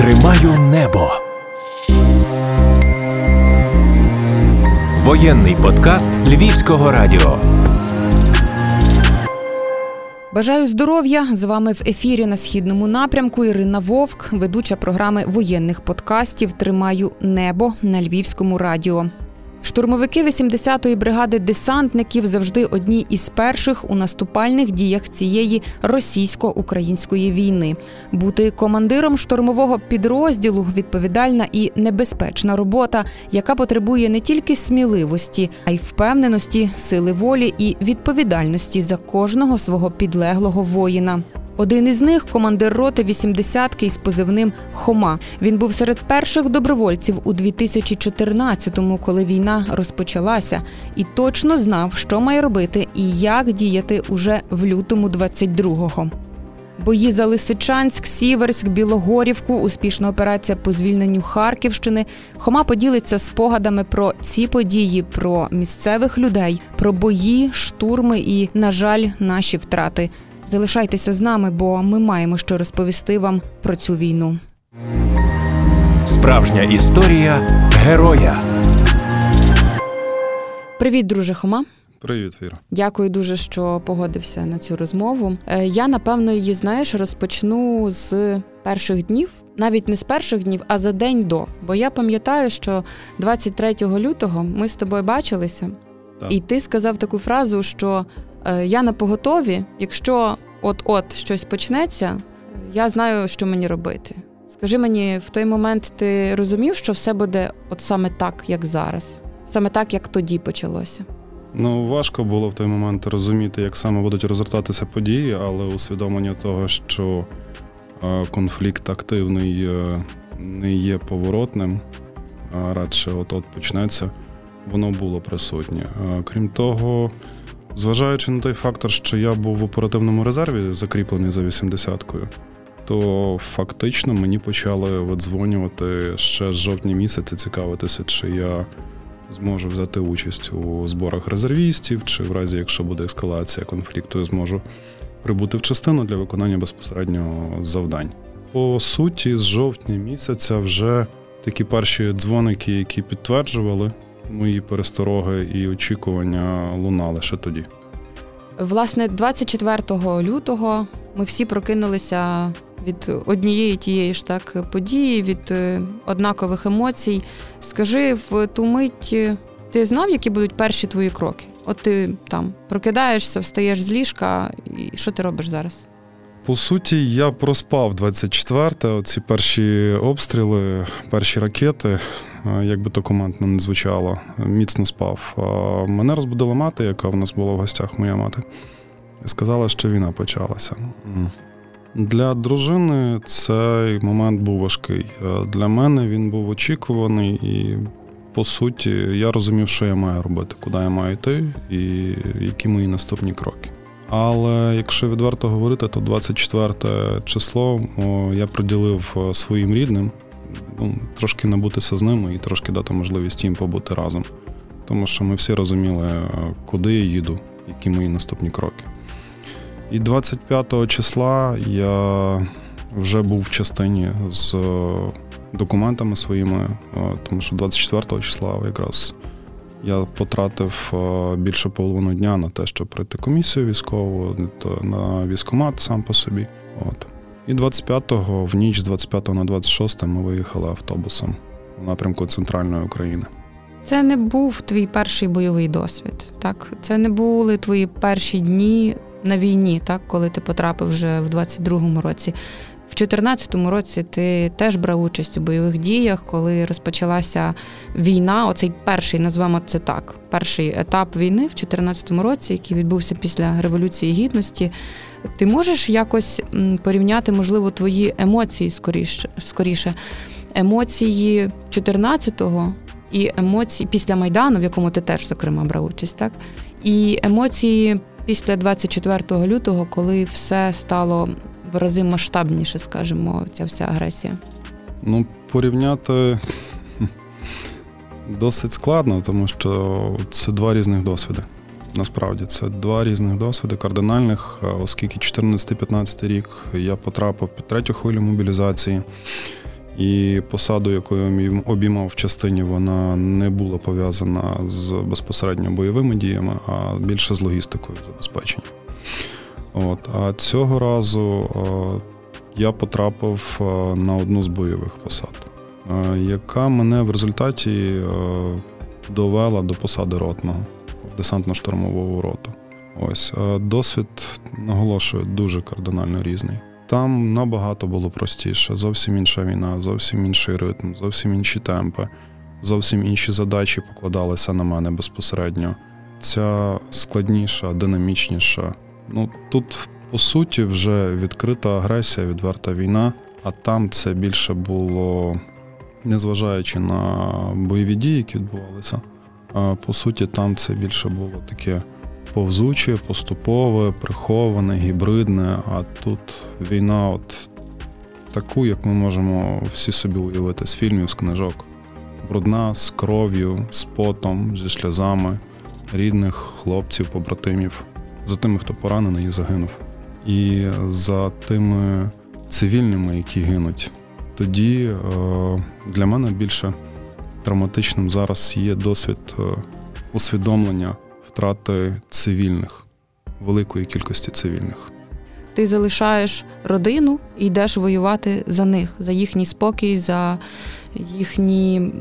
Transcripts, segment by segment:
Тримаю небо. Воєнний подкаст Львівського радіо. Бажаю здоров'я! З вами в ефірі на східному напрямку Ірина Вовк, ведуча програми воєнних подкастів Тримаю небо на Львівському радіо. Штурмовики 80-ї бригади десантників завжди одні із перших у наступальних діях цієї російсько-української війни. Бути командиром штурмового підрозділу відповідальна і небезпечна робота, яка потребує не тільки сміливості, а й впевненості, сили волі і відповідальності за кожного свого підлеглого воїна. Один із них командир роти 80-ки із позивним Хома. Він був серед перших добровольців у 2014-му, коли війна розпочалася, і точно знав, що має робити і як діяти уже в лютому 22-го. Бої за Лисичанськ, Сіверськ, Білогорівку, успішна операція по звільненню Харківщини. Хома поділиться спогадами про ці події, про місцевих людей, про бої, штурми і, на жаль, наші втрати. Залишайтеся з нами, бо ми маємо що розповісти вам про цю війну. Справжня історія героя. Привіт, друже Хома. Привіт, Віра. Дякую дуже, що погодився на цю розмову. Е, я напевно її знаєш, розпочну з перших днів, навіть не з перших днів, а за день до. Бо я пам'ятаю, що 23 лютого ми з тобою бачилися, так. і ти сказав таку фразу, що я на поготові, якщо от-от щось почнеться, я знаю, що мені робити. Скажи мені, в той момент ти розумів, що все буде от саме так, як зараз, саме так, як тоді почалося? Ну, важко було в той момент розуміти, як саме будуть розгортатися події, але усвідомлення того, що е, конфлікт активний е, не є поворотним, а радше от-от почнеться, воно було присутнє. Крім того, Зважаючи на той фактор, що я був в оперативному резерві, закріплений за 80-кою, то фактично мені почали видзвонювати ще з жовтня місяця, цікавитися, чи я зможу взяти участь у зборах резервістів, чи в разі, якщо буде ескалація конфлікту, я зможу прибути в частину для виконання безпосередньо завдань. По суті, з жовтня місяця вже такі перші дзвоники, які підтверджували мої перестороги і очікування лунали ще тоді. Власне, 24 лютого ми всі прокинулися від однієї тієї ж так події, від е, однакових емоцій. Скажи в ту мить, ти знав, які будуть перші твої кроки? От ти там прокидаєшся, встаєш з ліжка, і що ти робиш зараз? По суті, я проспав 24-те, оці перші обстріли, перші ракети, як би то командно не звучало, міцно спав. Мене розбудила мати, яка в нас була в гостях, моя мати, і сказала, що війна почалася. Для дружини цей момент був важкий. Для мене він був очікуваний, і по суті, я розумів, що я маю робити, куди я маю йти, і які мої наступні кроки. Але якщо відверто говорити, то 24 число я приділив е, своїм рідним ну, трошки набутися з ними і трошки дати можливість їм побути разом. Тому що ми всі розуміли, е, куди я їду, які мої наступні кроки. І 25 числа я вже був в частині з е, документами своїми, тому що 24 числа якраз я потратив е, більше половину дня на те, щоб пройти комісію військову, на військомат сам по собі. От. І 25-го, в ніч з 25 на 26 ми виїхали автобусом у напрямку центральної України. Це не був твій перший бойовий досвід, так? Це не були твої перші дні на війні, так, коли ти потрапив вже в 22-му році. В 2014 році ти теж брав участь у бойових діях, коли розпочалася війна. Оцей перший, назвемо це так, перший етап війни в 2014 році, який відбувся після Революції Гідності. Ти можеш якось порівняти, можливо, твої емоції скоріше, скоріше емоції 14-го і емоції після Майдану, в якому ти теж, зокрема, брав участь, так? І емоції після 24 лютого, коли все стало в рази масштабніше, скажімо, ця вся агресія? Ну, порівняти досить складно, тому що це два різних досвіди. Насправді це два різних досвіди кардинальних, оскільки 14-15 рік я потрапив під третю хвилю мобілізації. І посаду, яку я обіймав в частині, вона не була пов'язана з безпосередньо бойовими діями, а більше з логістикою забезпечення. От. А цього разу я потрапив на одну з бойових посад, яка мене в результаті довела до посади ротного в десантно-штурмового роту. Ось досвід наголошую дуже кардинально різний. Там набагато було простіше, зовсім інша війна, зовсім інший ритм, зовсім інші темпи, зовсім інші задачі покладалися на мене безпосередньо. Ця складніша, динамічніша. Ну тут по суті вже відкрита агресія, відверта війна, а там це більше було, незважаючи на бойові дії, які відбувалися. По суті, там це більше було таке повзуче, поступове, приховане, гібридне. А тут війна, от таку, як ми можемо всі собі уявити з фільмів, з книжок. Брудна, з кров'ю, з потом, зі сльозами рідних хлопців, побратимів, за тими, хто поранений і загинув, і за тими цивільними, які гинуть. Тоді е, для мене більше травматичним зараз є досвід е, усвідомлення втрати цивільних, великої кількості цивільних. Ти залишаєш родину і йдеш воювати за них, за їхній спокій, за їхні,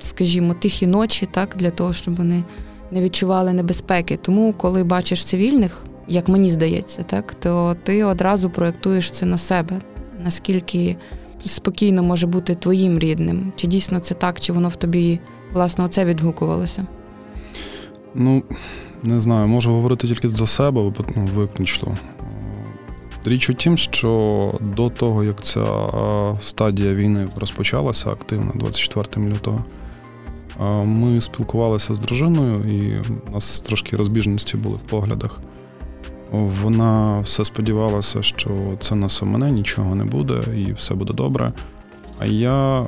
скажімо, тихі ночі, так, для того, щоб вони не відчували небезпеки. Тому, коли бачиш цивільних, як мені здається, так, то ти одразу проєктуєш це на себе, наскільки спокійно може бути твоїм рідним. Чи дійсно це так, чи воно в тобі, власне, оце відгукувалося? Ну, не знаю, можу говорити тільки за себе, ну, виключно. Річ у тім, що до того, як ця стадія війни розпочалася активно, 24 лютого, ми спілкувалися з дружиною, і у нас трошки розбіжності були в поглядах. Вона все сподівалася, що це нас у мене нічого не буде і все буде добре. А я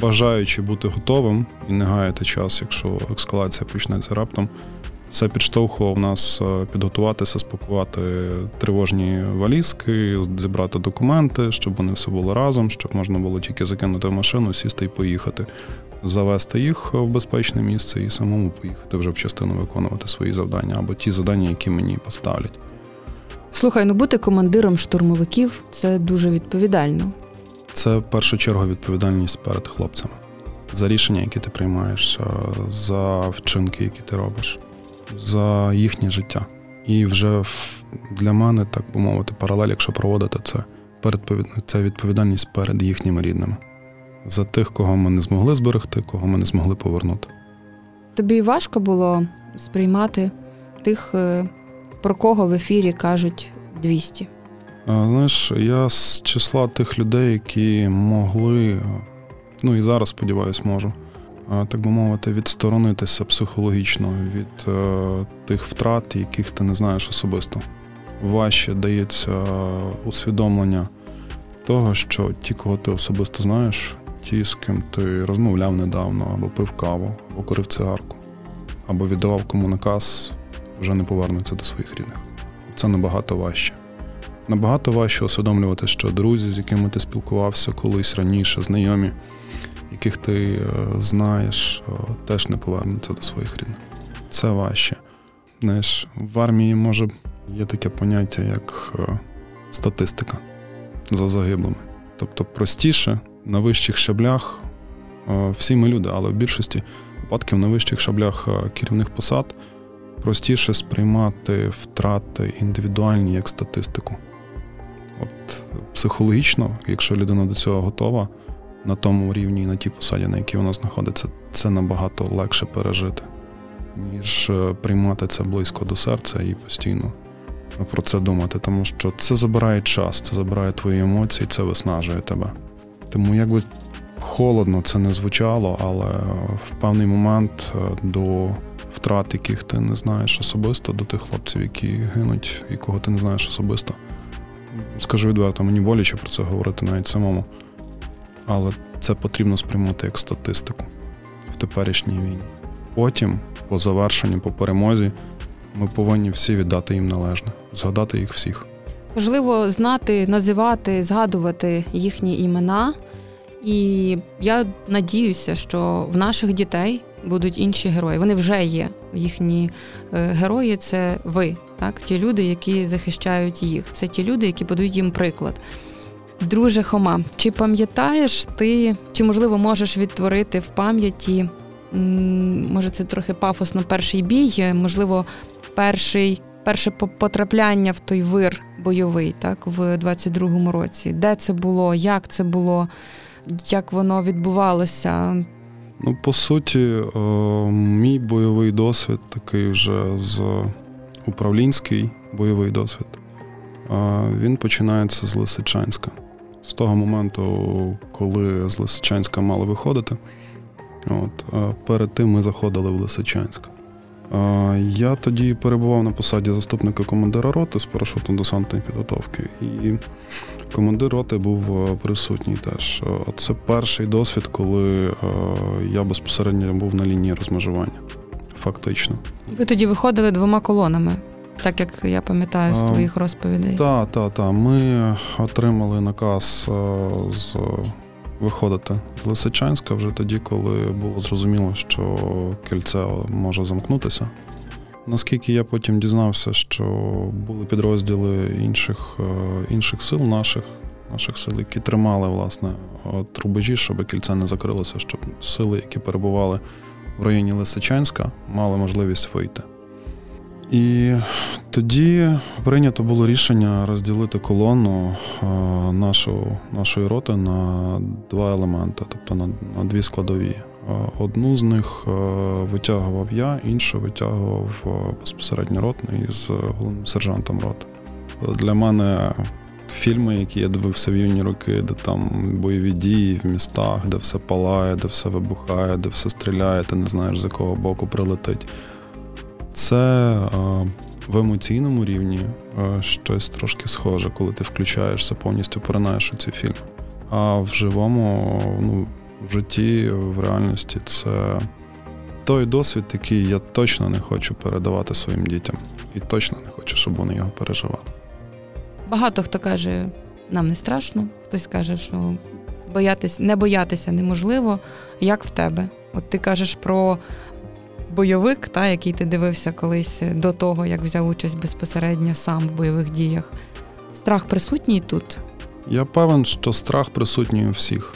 бажаючи бути готовим і не гаяти час, якщо ескалація почнеться раптом, все підштовхував нас е, підготуватися, спакувати тривожні валізки, зібрати документи, щоб вони все було разом, щоб можна було тільки закинути в машину, сісти і поїхати, завести їх в безпечне місце і самому поїхати вже в частину виконувати свої завдання або ті завдання, які мені поставлять. Слухай, ну бути командиром штурмовиків це дуже відповідально. Це в першу чергу відповідальність перед хлопцями за рішення, які ти приймаєш, за вчинки, які ти робиш, за їхнє життя. І вже для мене, так би мовити, паралель, якщо проводити це, це відповідальність перед їхніми рідними, за тих, кого ми не змогли зберегти, кого ми не змогли повернути. Тобі важко було сприймати тих, е, про кого в ефірі кажуть 200? Знаєш, я з числа тих людей, які могли, ну і зараз, сподіваюсь, можу, так би мовити, відсторонитися психологічно від е, тих втрат, яких ти не знаєш особисто. Важче дається усвідомлення того, що ті, кого ти особисто знаєш, ті, з ким ти розмовляв недавно, або пив каву, або курив цигарку, або віддавав кому наказ, вже не повернуться до своїх рідних. Це набагато важче. Набагато важче усвідомлювати, що друзі, з якими ти спілкувався колись раніше, знайомі, яких ти е, знаєш, е, теж не повернуться до своїх рідних. Це важче. Знаєш, в армії може є таке поняття, як е, статистика за загиблими. Тобто простіше на вищих щаблях всі ми люди, але в більшості випадків на вищих шаблях керівних посад простіше сприймати втрати індивідуальні як статистику. От психологічно, якщо людина до цього готова на тому рівні і на тій посаді, на якій вона знаходиться, це набагато легше пережити, ніж е, приймати це близько до серця і постійно про це думати. Тому що це забирає час, це забирає твої емоції, це виснажує тебе. Тому якби холодно це не звучало, але в певний момент е, до втрат, яких ти не знаєш особисто, до тих хлопців, які гинуть, і кого ти не знаєш особисто скажу відверто, мені боляче про це говорити навіть самому. Але це потрібно сприймати як статистику в теперішній війні. Потім, по завершенню, по перемозі, ми повинні всі віддати їм належне, згадати їх всіх. Важливо знати, називати, згадувати їхні імена, І я надіюся, що в наших дітей будуть інші герої. Вони вже є. Їхні е, герої це ви, так? Ті люди, які захищають їх. Це ті люди, які подають їм приклад. Друже Хома, чи пам'ятаєш ти, чи можливо можеш відтворити в пам'яті? Може, це трохи пафосно перший бій, можливо, перший, перше потрапляння в той вир бойовий, так, в 22-му році. Де це було, як це було, як воно відбувалося? Ну, по суті, е, мій бойовий досвід такий вже з управлінський бойовий досвід. Він починається з Лисичанська. З того моменту, коли з Лисичанська мали виходити. От, Перед тим ми заходили в Лисичанськ. Я тоді перебував на посаді заступника командира роти з парашутно десантної підготовки, і командир роти був е, присутній теж. Це перший досвід, коли е, я безпосередньо був на лінії розмежування. Фактично. Ви тоді виходили двома колонами, так як я пам'ятаю з твоїх розповідей. Так, так, так. Ми отримали наказ е, з виходити з Лисичанська вже тоді, коли було зрозуміло, що кільце може замкнутися. Наскільки я потім дізнався, що були підрозділи інших е, інших сил наших, наших сил, які тримали власне от рубежі, щоб кільце не закрилося, щоб сили, які перебували в районі Лисичанська, мали можливість вийти. І тоді прийнято було рішення розділити колону е, нашу, нашої роти на два елементи, тобто на, на дві складові. Е, одну з них е, витягував я, іншу витягував безпосередньо ротний з головним сержантом роти. Для мене фільми, які я дивився в юні роки, де там бойові дії в містах, де все палає, де все вибухає, де все стріляє, ти не знаєш, з якого боку прилетить. Це в емоційному рівні щось трошки схоже, коли ти включаєшся, повністю поринаєш у ці фільми. А в живому, ну, в житті, в реальності це той досвід, який я точно не хочу передавати своїм дітям, і точно не хочу, щоб вони його переживали. Багато хто каже, нам не страшно, хтось каже, що боятися, не боятися неможливо. Як в тебе? От ти кажеш про бойовик, та, який ти дивився колись до того, як взяв участь безпосередньо сам в бойових діях. Страх присутній тут? Я певен, що страх присутній у всіх.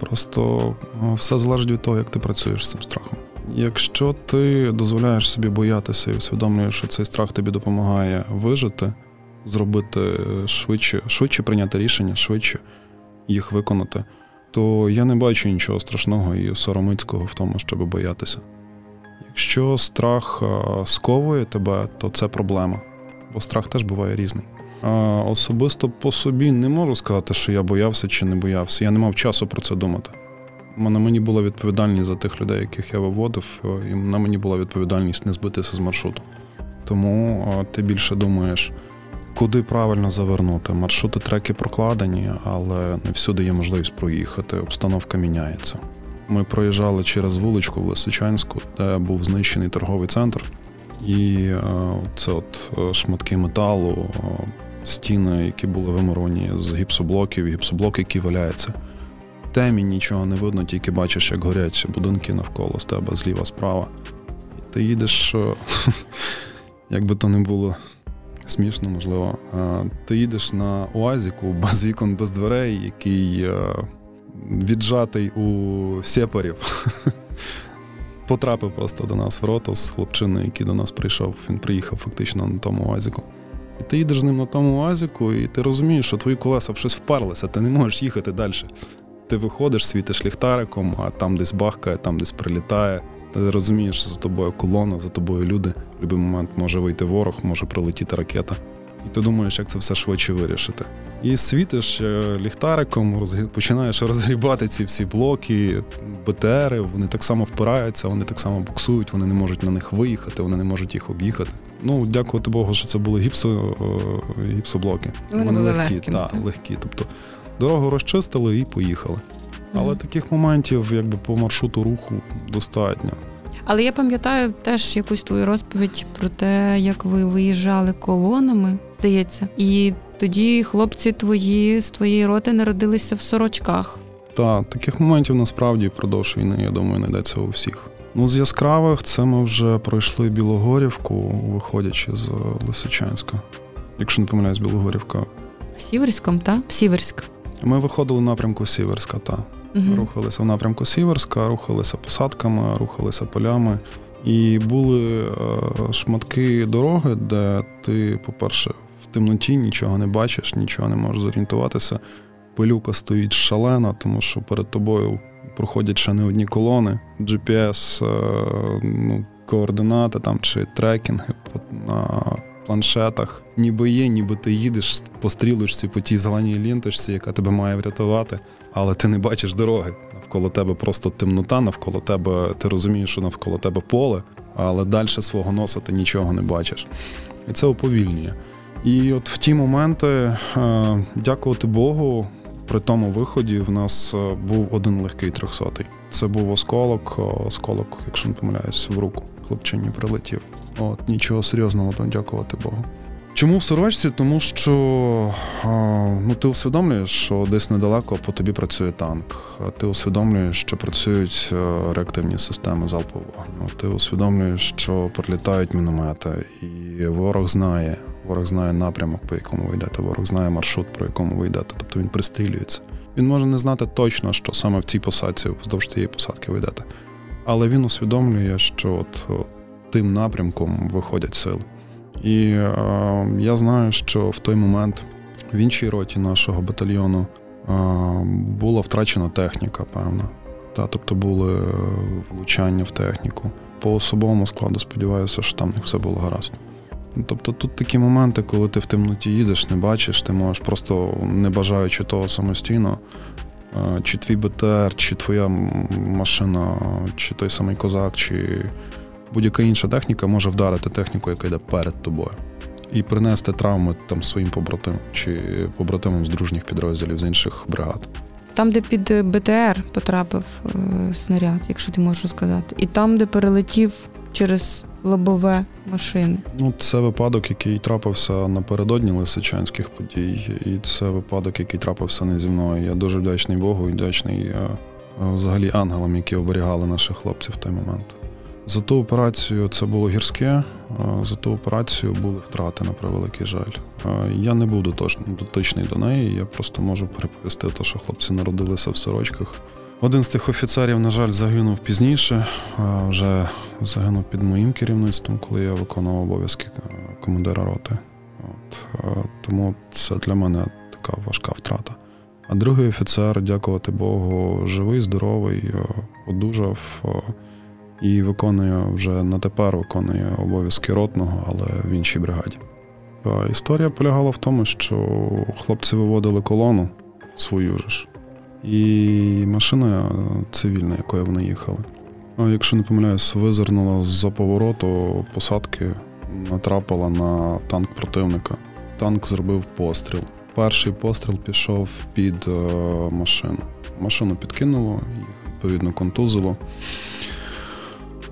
Просто все залежить від того, як ти працюєш з цим страхом. Якщо ти дозволяєш собі боятися і усвідомлюєш, що цей страх тобі допомагає вижити, зробити швидше, швидше прийняти рішення, швидше їх виконати, то я не бачу нічого страшного і соромицького в тому, щоб боятися. Якщо страх сковує тебе, то це проблема, бо страх теж буває різний. Особисто по собі не можу сказати, що я боявся чи не боявся. Я не мав часу про це думати. На мені була відповідальність за тих людей, яких я виводив, і на мені була відповідальність не збитися з маршруту. Тому ти більше думаєш, куди правильно завернути. Маршрути треки прокладені, але не всюди є можливість проїхати. Обстановка міняється. Ми проїжджали через вуличку в Лисичанську, де був знищений торговий центр. І е, це от е, шматки металу, е, стіни, які були вимуровані з гіпсоблоків, гіпсоблоки, які валяються. Темі нічого не видно, тільки бачиш, як горять будинки навколо з тебе зліва, справа. І ти їдеш, як би то не було смішно, можливо. Ти їдеш на Уазіку без вікон, без дверей, який віджатий у сепарів. Потрапив просто до нас в роту з хлопчиною, який до нас прийшов. Він приїхав фактично на тому Уазіку. І ти їдеш з ним на тому Уазіку, і ти розумієш, що твої колеса щось впарлися, ти не можеш їхати далі. Ти виходиш, світиш ліхтариком, а там десь бахкає, там десь прилітає. Ти розумієш, що за тобою колона, за тобою люди. В будь-який момент може вийти ворог, може прилетіти ракета. І ти думаєш, як це все швидше вирішити. І світиш е, ліхтариком, починаєш розгрібати ці всі блоки, БТРи, вони так само впираються, вони так само буксують, вони не можуть на них виїхати, вони не можуть їх об'їхати. Ну, дякувати Богу, що це були гіпсо, е, гіпсоблоки. Вони, вони були легкі, легкі, так, легкі. Тобто дорогу розчистили і поїхали. Але mm таких моментів, якби по маршруту руху, достатньо. Але я пам'ятаю теж якусь твою розповідь про те, як ви виїжджали колонами, здається, і тоді хлопці твої з твоєї роти народилися в сорочках. Та таких моментів насправді впродовж війни, я думаю, знайдеться у всіх. Ну, з яскравих це ми вже пройшли Білогорівку, виходячи з Лисичанська. Якщо не помиляюсь, Білогорівка. Сіверськом, та? Сіверськ. Ми виходили в напрямку Сіверська, та. Угу. Рухалися в напрямку Сіверська, рухалися посадками, рухалися полями. І були е, шматки дороги, де ти, по-перше, в темноті нічого не бачиш, нічого не можеш зорієнтуватися. Пилюка стоїть шалена, тому що перед тобою проходять ще не одні колони, GPS, е, ну, координати там чи трекінги на планшетах. Ніби є, ніби ти їдеш по стрілочці по тій зеленій лінточці, яка тебе має врятувати, але ти не бачиш дороги. Навколо тебе просто темнота, навколо тебе ти розумієш, що навколо тебе поле, але далі свого носа ти нічого не бачиш. І це уповільнює. І от в ті моменти, е, дякувати Богу, при тому виході в нас е, був один легкий трьохсотий. Це був осколок, осколок, якщо не помиляюсь, в руку хлопчині прилетів. От нічого серйозного, то дякувати Богу. Чому в сорочці? Тому що ну, ти усвідомлюєш, що десь недалеко по тобі працює танк. Ти усвідомлюєш, що працюють е, реактивні системи залпового вогню. Ти усвідомлюєш, що прилітають міномети, і ворог знає. Ворог знає напрямок, по якому ви йдете, ворог знає маршрут, про якому ви йдете. Тобто він пристрілюється. Він може не знати точно, що саме в цій посадці, вздовж цієї посадки ви йдете. Але він усвідомлює, що от тим напрямком виходять сили. І е, я знаю, що в той момент в іншій роті нашого батальйону е, була втрачена техніка, певна. Та, Тобто були влучання в техніку. По особовому складу сподіваюся, що там них все було гаразд. Тобто тут такі моменти, коли ти в темноті їдеш, не бачиш, ти можеш просто не бажаючи того самостійно, е, чи твій БТР, чи твоя машина, чи той самий козак, чи будь-яка інша техніка може вдарити техніку, яка йде перед тобою, і принести травми там своїм побратимам чи побратимам з дружніх підрозділів з інших бригад. Там, де під БТР потрапив е, снаряд, якщо ти можеш сказати, і там, де перелетів через лобове машини. Ну, це випадок, який трапився напередодні лисичанських подій, і це випадок, який трапився не зі мною. Я дуже вдячний Богу і вдячний е, взагалі ангелам, які оберігали наших хлопців в той момент. За ту операцію це було гірське, за ту операцію були втрати на превеликий жаль. Я не буду дотичний до неї, я просто можу переповісти, те, що хлопці народилися в сорочках. Один з тих офіцерів, на жаль, загинув пізніше, вже загинув під моїм керівництвом, коли я виконував обов'язки командира роти. От, Тому це для мене така важка втрата. А другий офіцер, дякувати Богу, живий, здоровий, одужав і виконує вже на тепер виконує обов'язки ротного, але в іншій бригаді. Історія полягала в тому, що хлопці виводили колону свою ж, і машина цивільна, якою вони їхали. Якщо не помиляюсь, визирнула з-за повороту посадки, натрапила на танк противника. Танк зробив постріл. Перший постріл пішов під е, машину. Машину підкинуло, відповідно контузило.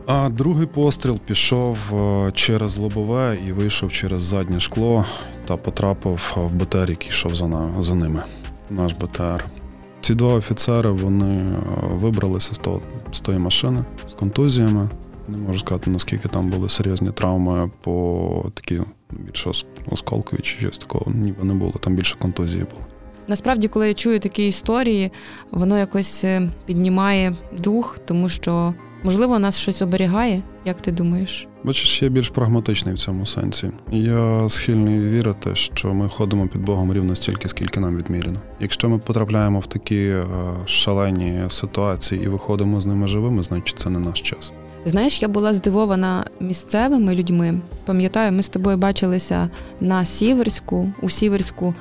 А другий постріл пішов е, через лобове і вийшов через заднє шкло та потрапив в БТР, який йшов за за ними. Наш БТР. Ці два офіцери вони е, вибралися з того з тої машини з контузіями. Не можу сказати, наскільки там були серйозні травми по такі більше осколкові чи щось такого, ніби не було, там більше контузії було. Насправді, коли я чую такі історії, воно якось е, піднімає дух, тому що Можливо, нас щось оберігає, як ти думаєш? Бачиш, я більш прагматичний в цьому сенсі. Я схильний вірити, що ми ходимо під Богом рівно стільки, скільки нам відмірено. Якщо ми потрапляємо в такі е, шалені ситуації і виходимо з ними живими, значить це не наш час. Знаєш, я була здивована місцевими людьми. Пам'ятаю, ми з тобою бачилися на Сіверську, у Сіверську.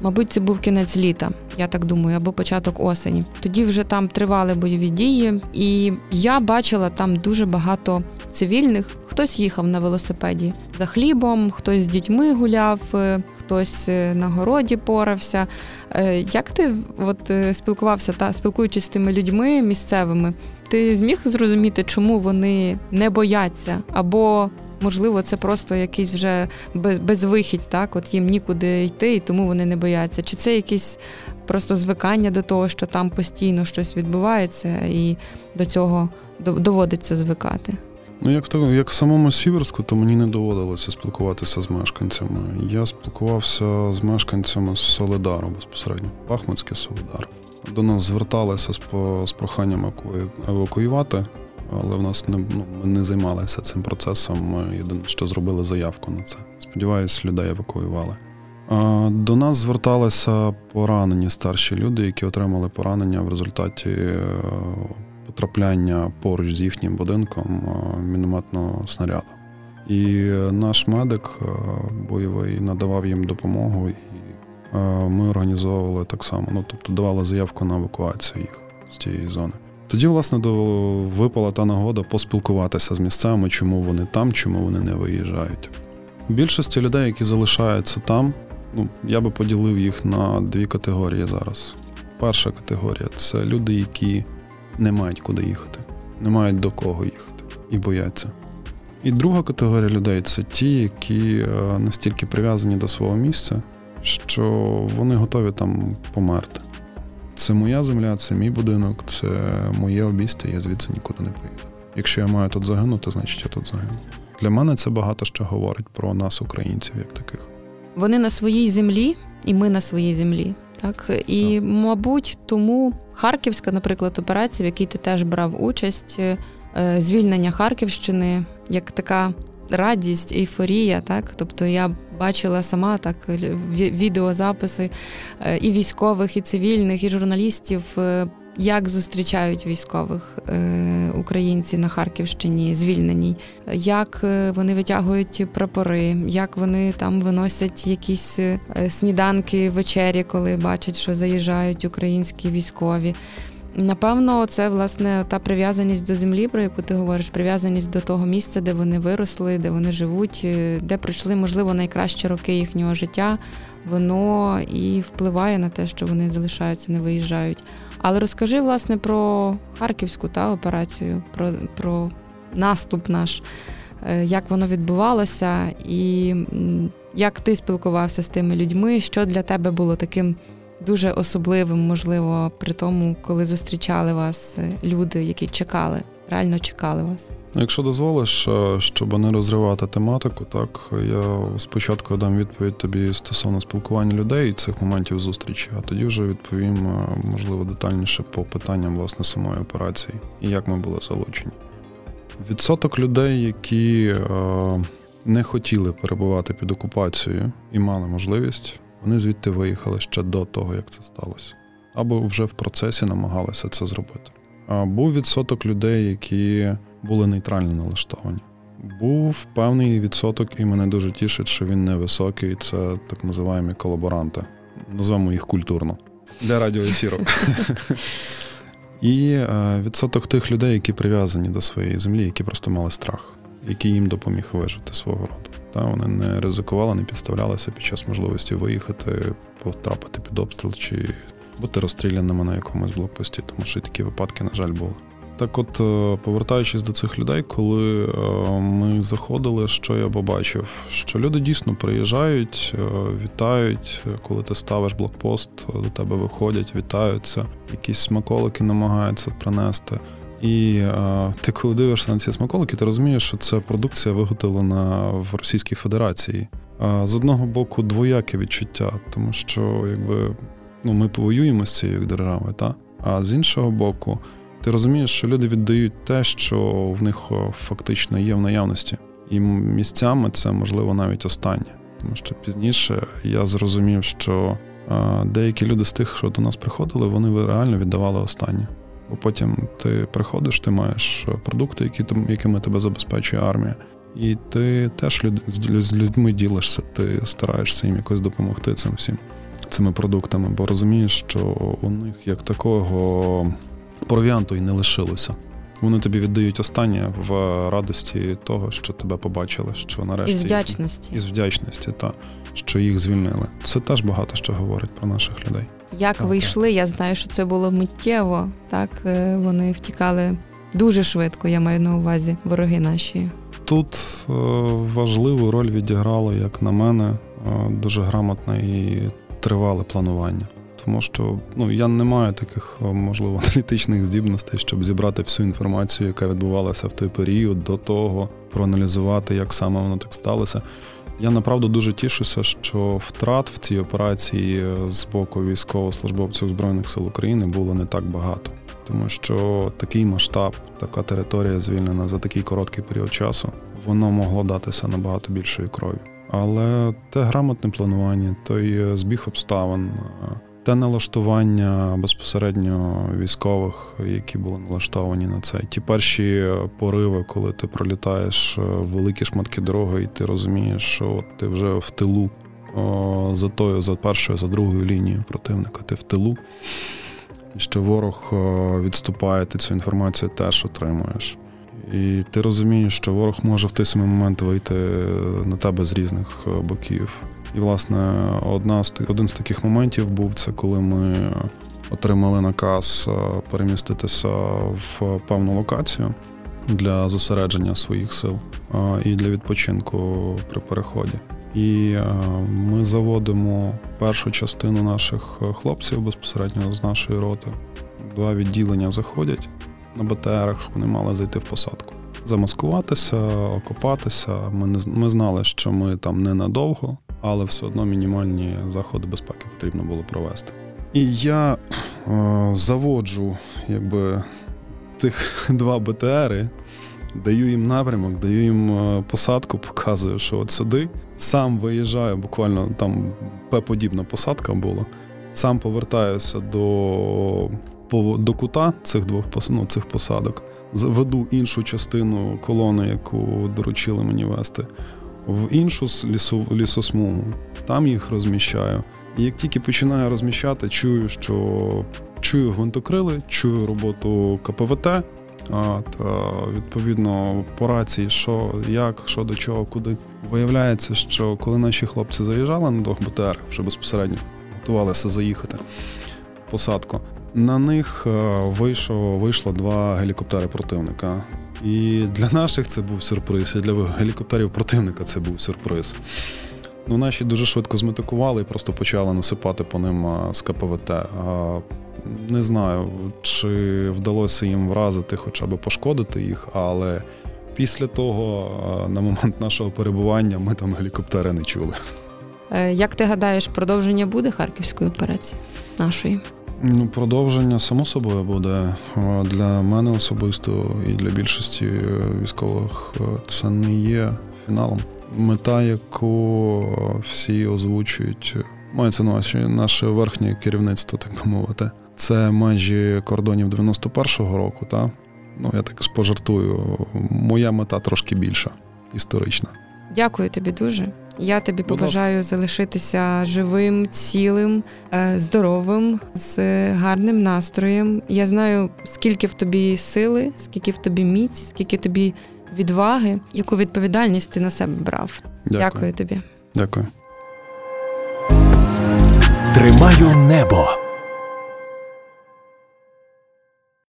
Мабуть, це був кінець літа, я так думаю, або початок осені. Тоді вже там тривали бойові дії, і я бачила там дуже багато цивільних. Хтось їхав на велосипеді за хлібом, хтось з дітьми гуляв, е, хтось е, на городі порався. Е, як ти от спілкувався та спілкуючись з тими людьми місцевими? Ти зміг зрозуміти, чому вони не бояться, або можливо це просто якийсь вже без, безвихідь, так от їм нікуди йти, і тому вони не бояться. Чи це якийсь просто звикання до того, що там постійно щось відбувається, і до цього доводиться звикати. Ну, як в як в самому Сіверську, то мені не доводилося спілкуватися з мешканцями. Я спілкувався з мешканцями з Солидару безпосередньо, Бахмутський Солидар. До нас зверталися з, проханням евакуювати, але в нас не ну, ми не займалися цим процесом. Єдине, що зробили заявку на це. Сподіваюсь, людей евакуювали. До нас зверталися поранені старші люди, які отримали поранення в результаті е, потрапляння поруч з їхнім будинком е, мінометного снаряду. І наш медик е, бойовий надавав їм допомогу, і ми організовували так само. Ну тобто давали заявку на евакуацію їх з цієї зони. Тоді, власне, випала та нагода поспілкуватися з місцями, чому вони там, чому вони не виїжджають. У більшості людей, які залишаються там, ну я би поділив їх на дві категорії зараз. Перша категорія це люди, які не мають куди їхати, не мають до кого їхати і бояться. І друга категорія людей це ті, які е, настільки прив'язані до свого місця, що вони готові там померти. Це моя земля, це мій будинок, це моє обійстя, я звідси нікуди не поїду. Якщо я маю тут загинути, значить я тут загину. Для мене це багато що говорить про нас, українців, як таких. Вони на своїй землі, і ми на своїй землі. Так і, так. мабуть, тому Харківська, наприклад, операція, в якій ти теж брав участь, е, звільнення Харківщини як така радість, ейфорія. Так, тобто я бачила сама так відеозаписи е, і військових, і цивільних, і журналістів. Е, як зустрічають військових е, українці на Харківщині звільненій, як е, вони витягують прапори, як вони там виносять якісь е, сніданки вечері, коли бачать, що заїжджають українські військові. Напевно, це власне та прив'язаність до землі, про яку ти говориш, прив'язаність до того місця, де вони виросли, де вони живуть, де пройшли, можливо, найкращі роки їхнього життя. Воно і впливає на те, що вони залишаються, не виїжджають. Але розкажи, власне, про харківську та операцію, про, про наступ наш, е, як воно відбувалося, і як ти спілкувався з тими людьми, що для тебе було таким дуже особливим, можливо, при тому, коли зустрічали вас е, люди, які чекали, реально чекали вас. Ну, якщо дозволиш, е, щоб не розривати тематику, так я спочатку дам відповідь тобі стосовно спілкування людей і цих моментів зустрічі, а тоді вже відповім, е, можливо, детальніше по питанням власне самої операції і як ми були залучені. Відсоток людей, які не хотіли перебувати під окупацією і мали можливість, вони звідти виїхали ще до того, як це сталося, або вже в процесі намагалися це зробити. Був відсоток людей, які були нейтрально налаштовані. Був певний відсоток, і мене дуже тішить, що він невисокий. Це так називаємо колаборанти. Назвемо їх культурно для радіоефіру. І е, відсоток тих людей, які прив'язані до своєї землі, які просто мали страх, який їм допоміг вижити свого роду. Та Вони не ризикували, не підставлялися під час можливості виїхати, потрапити під обстріл чи бути розстріляними на якомусь блокпості, тому що такі випадки, на жаль, були. Так, от, е, повертаючись до цих людей, коли е, ми заходили, що я побачив, що люди дійсно приїжджають, е, вітають, коли ти ставиш блокпост, до тебе виходять, вітаються, якісь смаколики намагаються принести. І ти, коли дивишся на ці смаколики, ти розумієш, що це продукція виготовлена в Російській Федерації. З одного боку, двояке відчуття, тому що якби ну, ми повоюємо з цією державою, та? а з іншого боку. Ти розумієш, що люди віддають те, що в них фактично є в наявності, і місцями це можливо навіть останнє. Тому що пізніше я зрозумів, що деякі люди з тих, що до нас приходили, вони реально віддавали останнє. Бо потім ти приходиш, ти маєш продукти, які якими тебе забезпечує армія, і ти теж з людьми ділишся, ти стараєшся їм якось допомогти цим всім цими продуктами, бо розумієш, що у них як такого провіанту і не лишилося. Вони тобі віддають останнє в радості того, що тебе побачили, що нарешті із вдячності із вдячності, та що їх звільнили. Це теж багато що говорить про наших людей. Як так, вийшли, я знаю, що це було миттєво. Так е, вони втікали дуже швидко. Я маю на увазі вороги наші. Тут е, важливу роль відіграло, як на мене, е, дуже грамотне і тривале планування. тому що ну я не маю таких можливо аналітичних здібностей, щоб зібрати всю інформацію, яка відбувалася в той період, до того проаналізувати, як саме воно так сталося. Я направду дуже тішуся, що втрат в цій операції з боку військовослужбовців збройних сил України було не так багато, тому що такий масштаб, така територія звільнена за такий короткий період часу, воно могло датися набагато більшої крові. Але те грамотне планування, той збіг обставин, те налаштування безпосередньо військових, які були налаштовані на це. Ті перші пориви, коли ти пролітаєш великі шматки дороги, і ти розумієш, що ти вже в тилу за тою, за першою, за другою лінією противника, ти в тилу. Що ворог відступає, ти цю інформацію теж отримуєш. І ти розумієш, що ворог може в той самий момент вийти на тебе з різних боків. І, власне, одна з один з таких моментів був це, коли ми отримали наказ переміститися в певну локацію для зосередження своїх сил і для відпочинку при переході. І ми заводимо першу частину наших хлопців безпосередньо з нашої роти. Два відділення заходять на БТРах, вони мали зайти в посадку. Замаскуватися, окопатися. Ми не ми знали, що ми там ненадовго, але все одно мінімальні заходи безпеки потрібно було провести. І я е, заводжу якби тих два БТРи, даю їм напрямок, даю їм посадку, показую, що от сюди. Сам виїжджаю, буквально там П-подібна посадка була. Сам повертаюся до до кута цих двох ну, цих посадок, веду іншу частину колони, яку доручили мені вести, в іншу лісу, лісосмугу, там їх розміщаю. І як тільки починаю розміщати, чую, що чую гвинтокрили, чую роботу КПВТ. Та, Відповідно, по рації, що, як, що до чого, куди. Виявляється, що коли наші хлопці заїжджали на двох БТР, вже безпосередньо готувалися заїхати в посадку, на них вийшло, вийшло два гелікоптери противника. І для наших це був сюрприз, і для гелікоптерів противника це був сюрприз. Ну, Наші дуже швидко зметикували і просто почали насипати по ним з КПВТ. Не знаю, чи вдалося їм вразити, хоча б пошкодити їх, але після того, на момент нашого перебування, ми там гелікоптери не чули. Е, як ти гадаєш, продовження буде харківської операції нашої? Ну, продовження само собою буде для мене особисто і для більшості військових це не є фіналом. Мета, яку всі озвучують, мається на увазі наше верхнє керівництво, так мовити. Це межі кордонів 91-го року. Та? Ну я так пожартую. Моя мета трошки більша, історична. Дякую тобі дуже. Я тобі побажаю залишитися живим, цілим, е, здоровим, з гарним настроєм. Я знаю, скільки в тобі сили, скільки в тобі міць, скільки тобі відваги, яку відповідальність ти на себе брав. Дякую, Дякую тобі. Дякую. Тримаю небо.